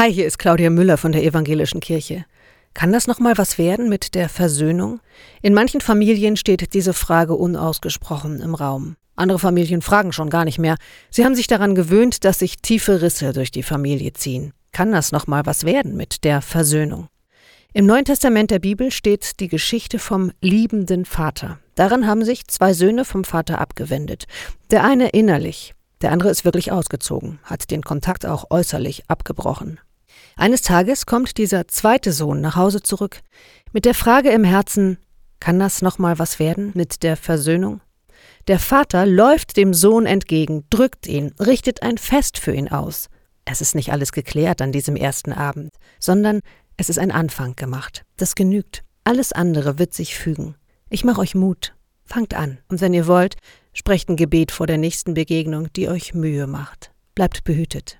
Hi, hier ist Claudia Müller von der Evangelischen Kirche. Kann das nochmal was werden mit der Versöhnung? In manchen Familien steht diese Frage unausgesprochen im Raum. Andere Familien fragen schon gar nicht mehr. Sie haben sich daran gewöhnt, dass sich tiefe Risse durch die Familie ziehen. Kann das nochmal was werden mit der Versöhnung? Im Neuen Testament der Bibel steht die Geschichte vom liebenden Vater. Daran haben sich zwei Söhne vom Vater abgewendet. Der eine innerlich, der andere ist wirklich ausgezogen, hat den Kontakt auch äußerlich abgebrochen. Eines Tages kommt dieser zweite Sohn nach Hause zurück mit der Frage im Herzen, kann das noch mal was werden mit der Versöhnung? Der Vater läuft dem Sohn entgegen, drückt ihn, richtet ein Fest für ihn aus. Es ist nicht alles geklärt an diesem ersten Abend, sondern es ist ein Anfang gemacht. Das genügt. Alles andere wird sich fügen. Ich mache euch Mut. Fangt an. Und wenn ihr wollt, sprecht ein Gebet vor der nächsten Begegnung, die euch Mühe macht. Bleibt behütet.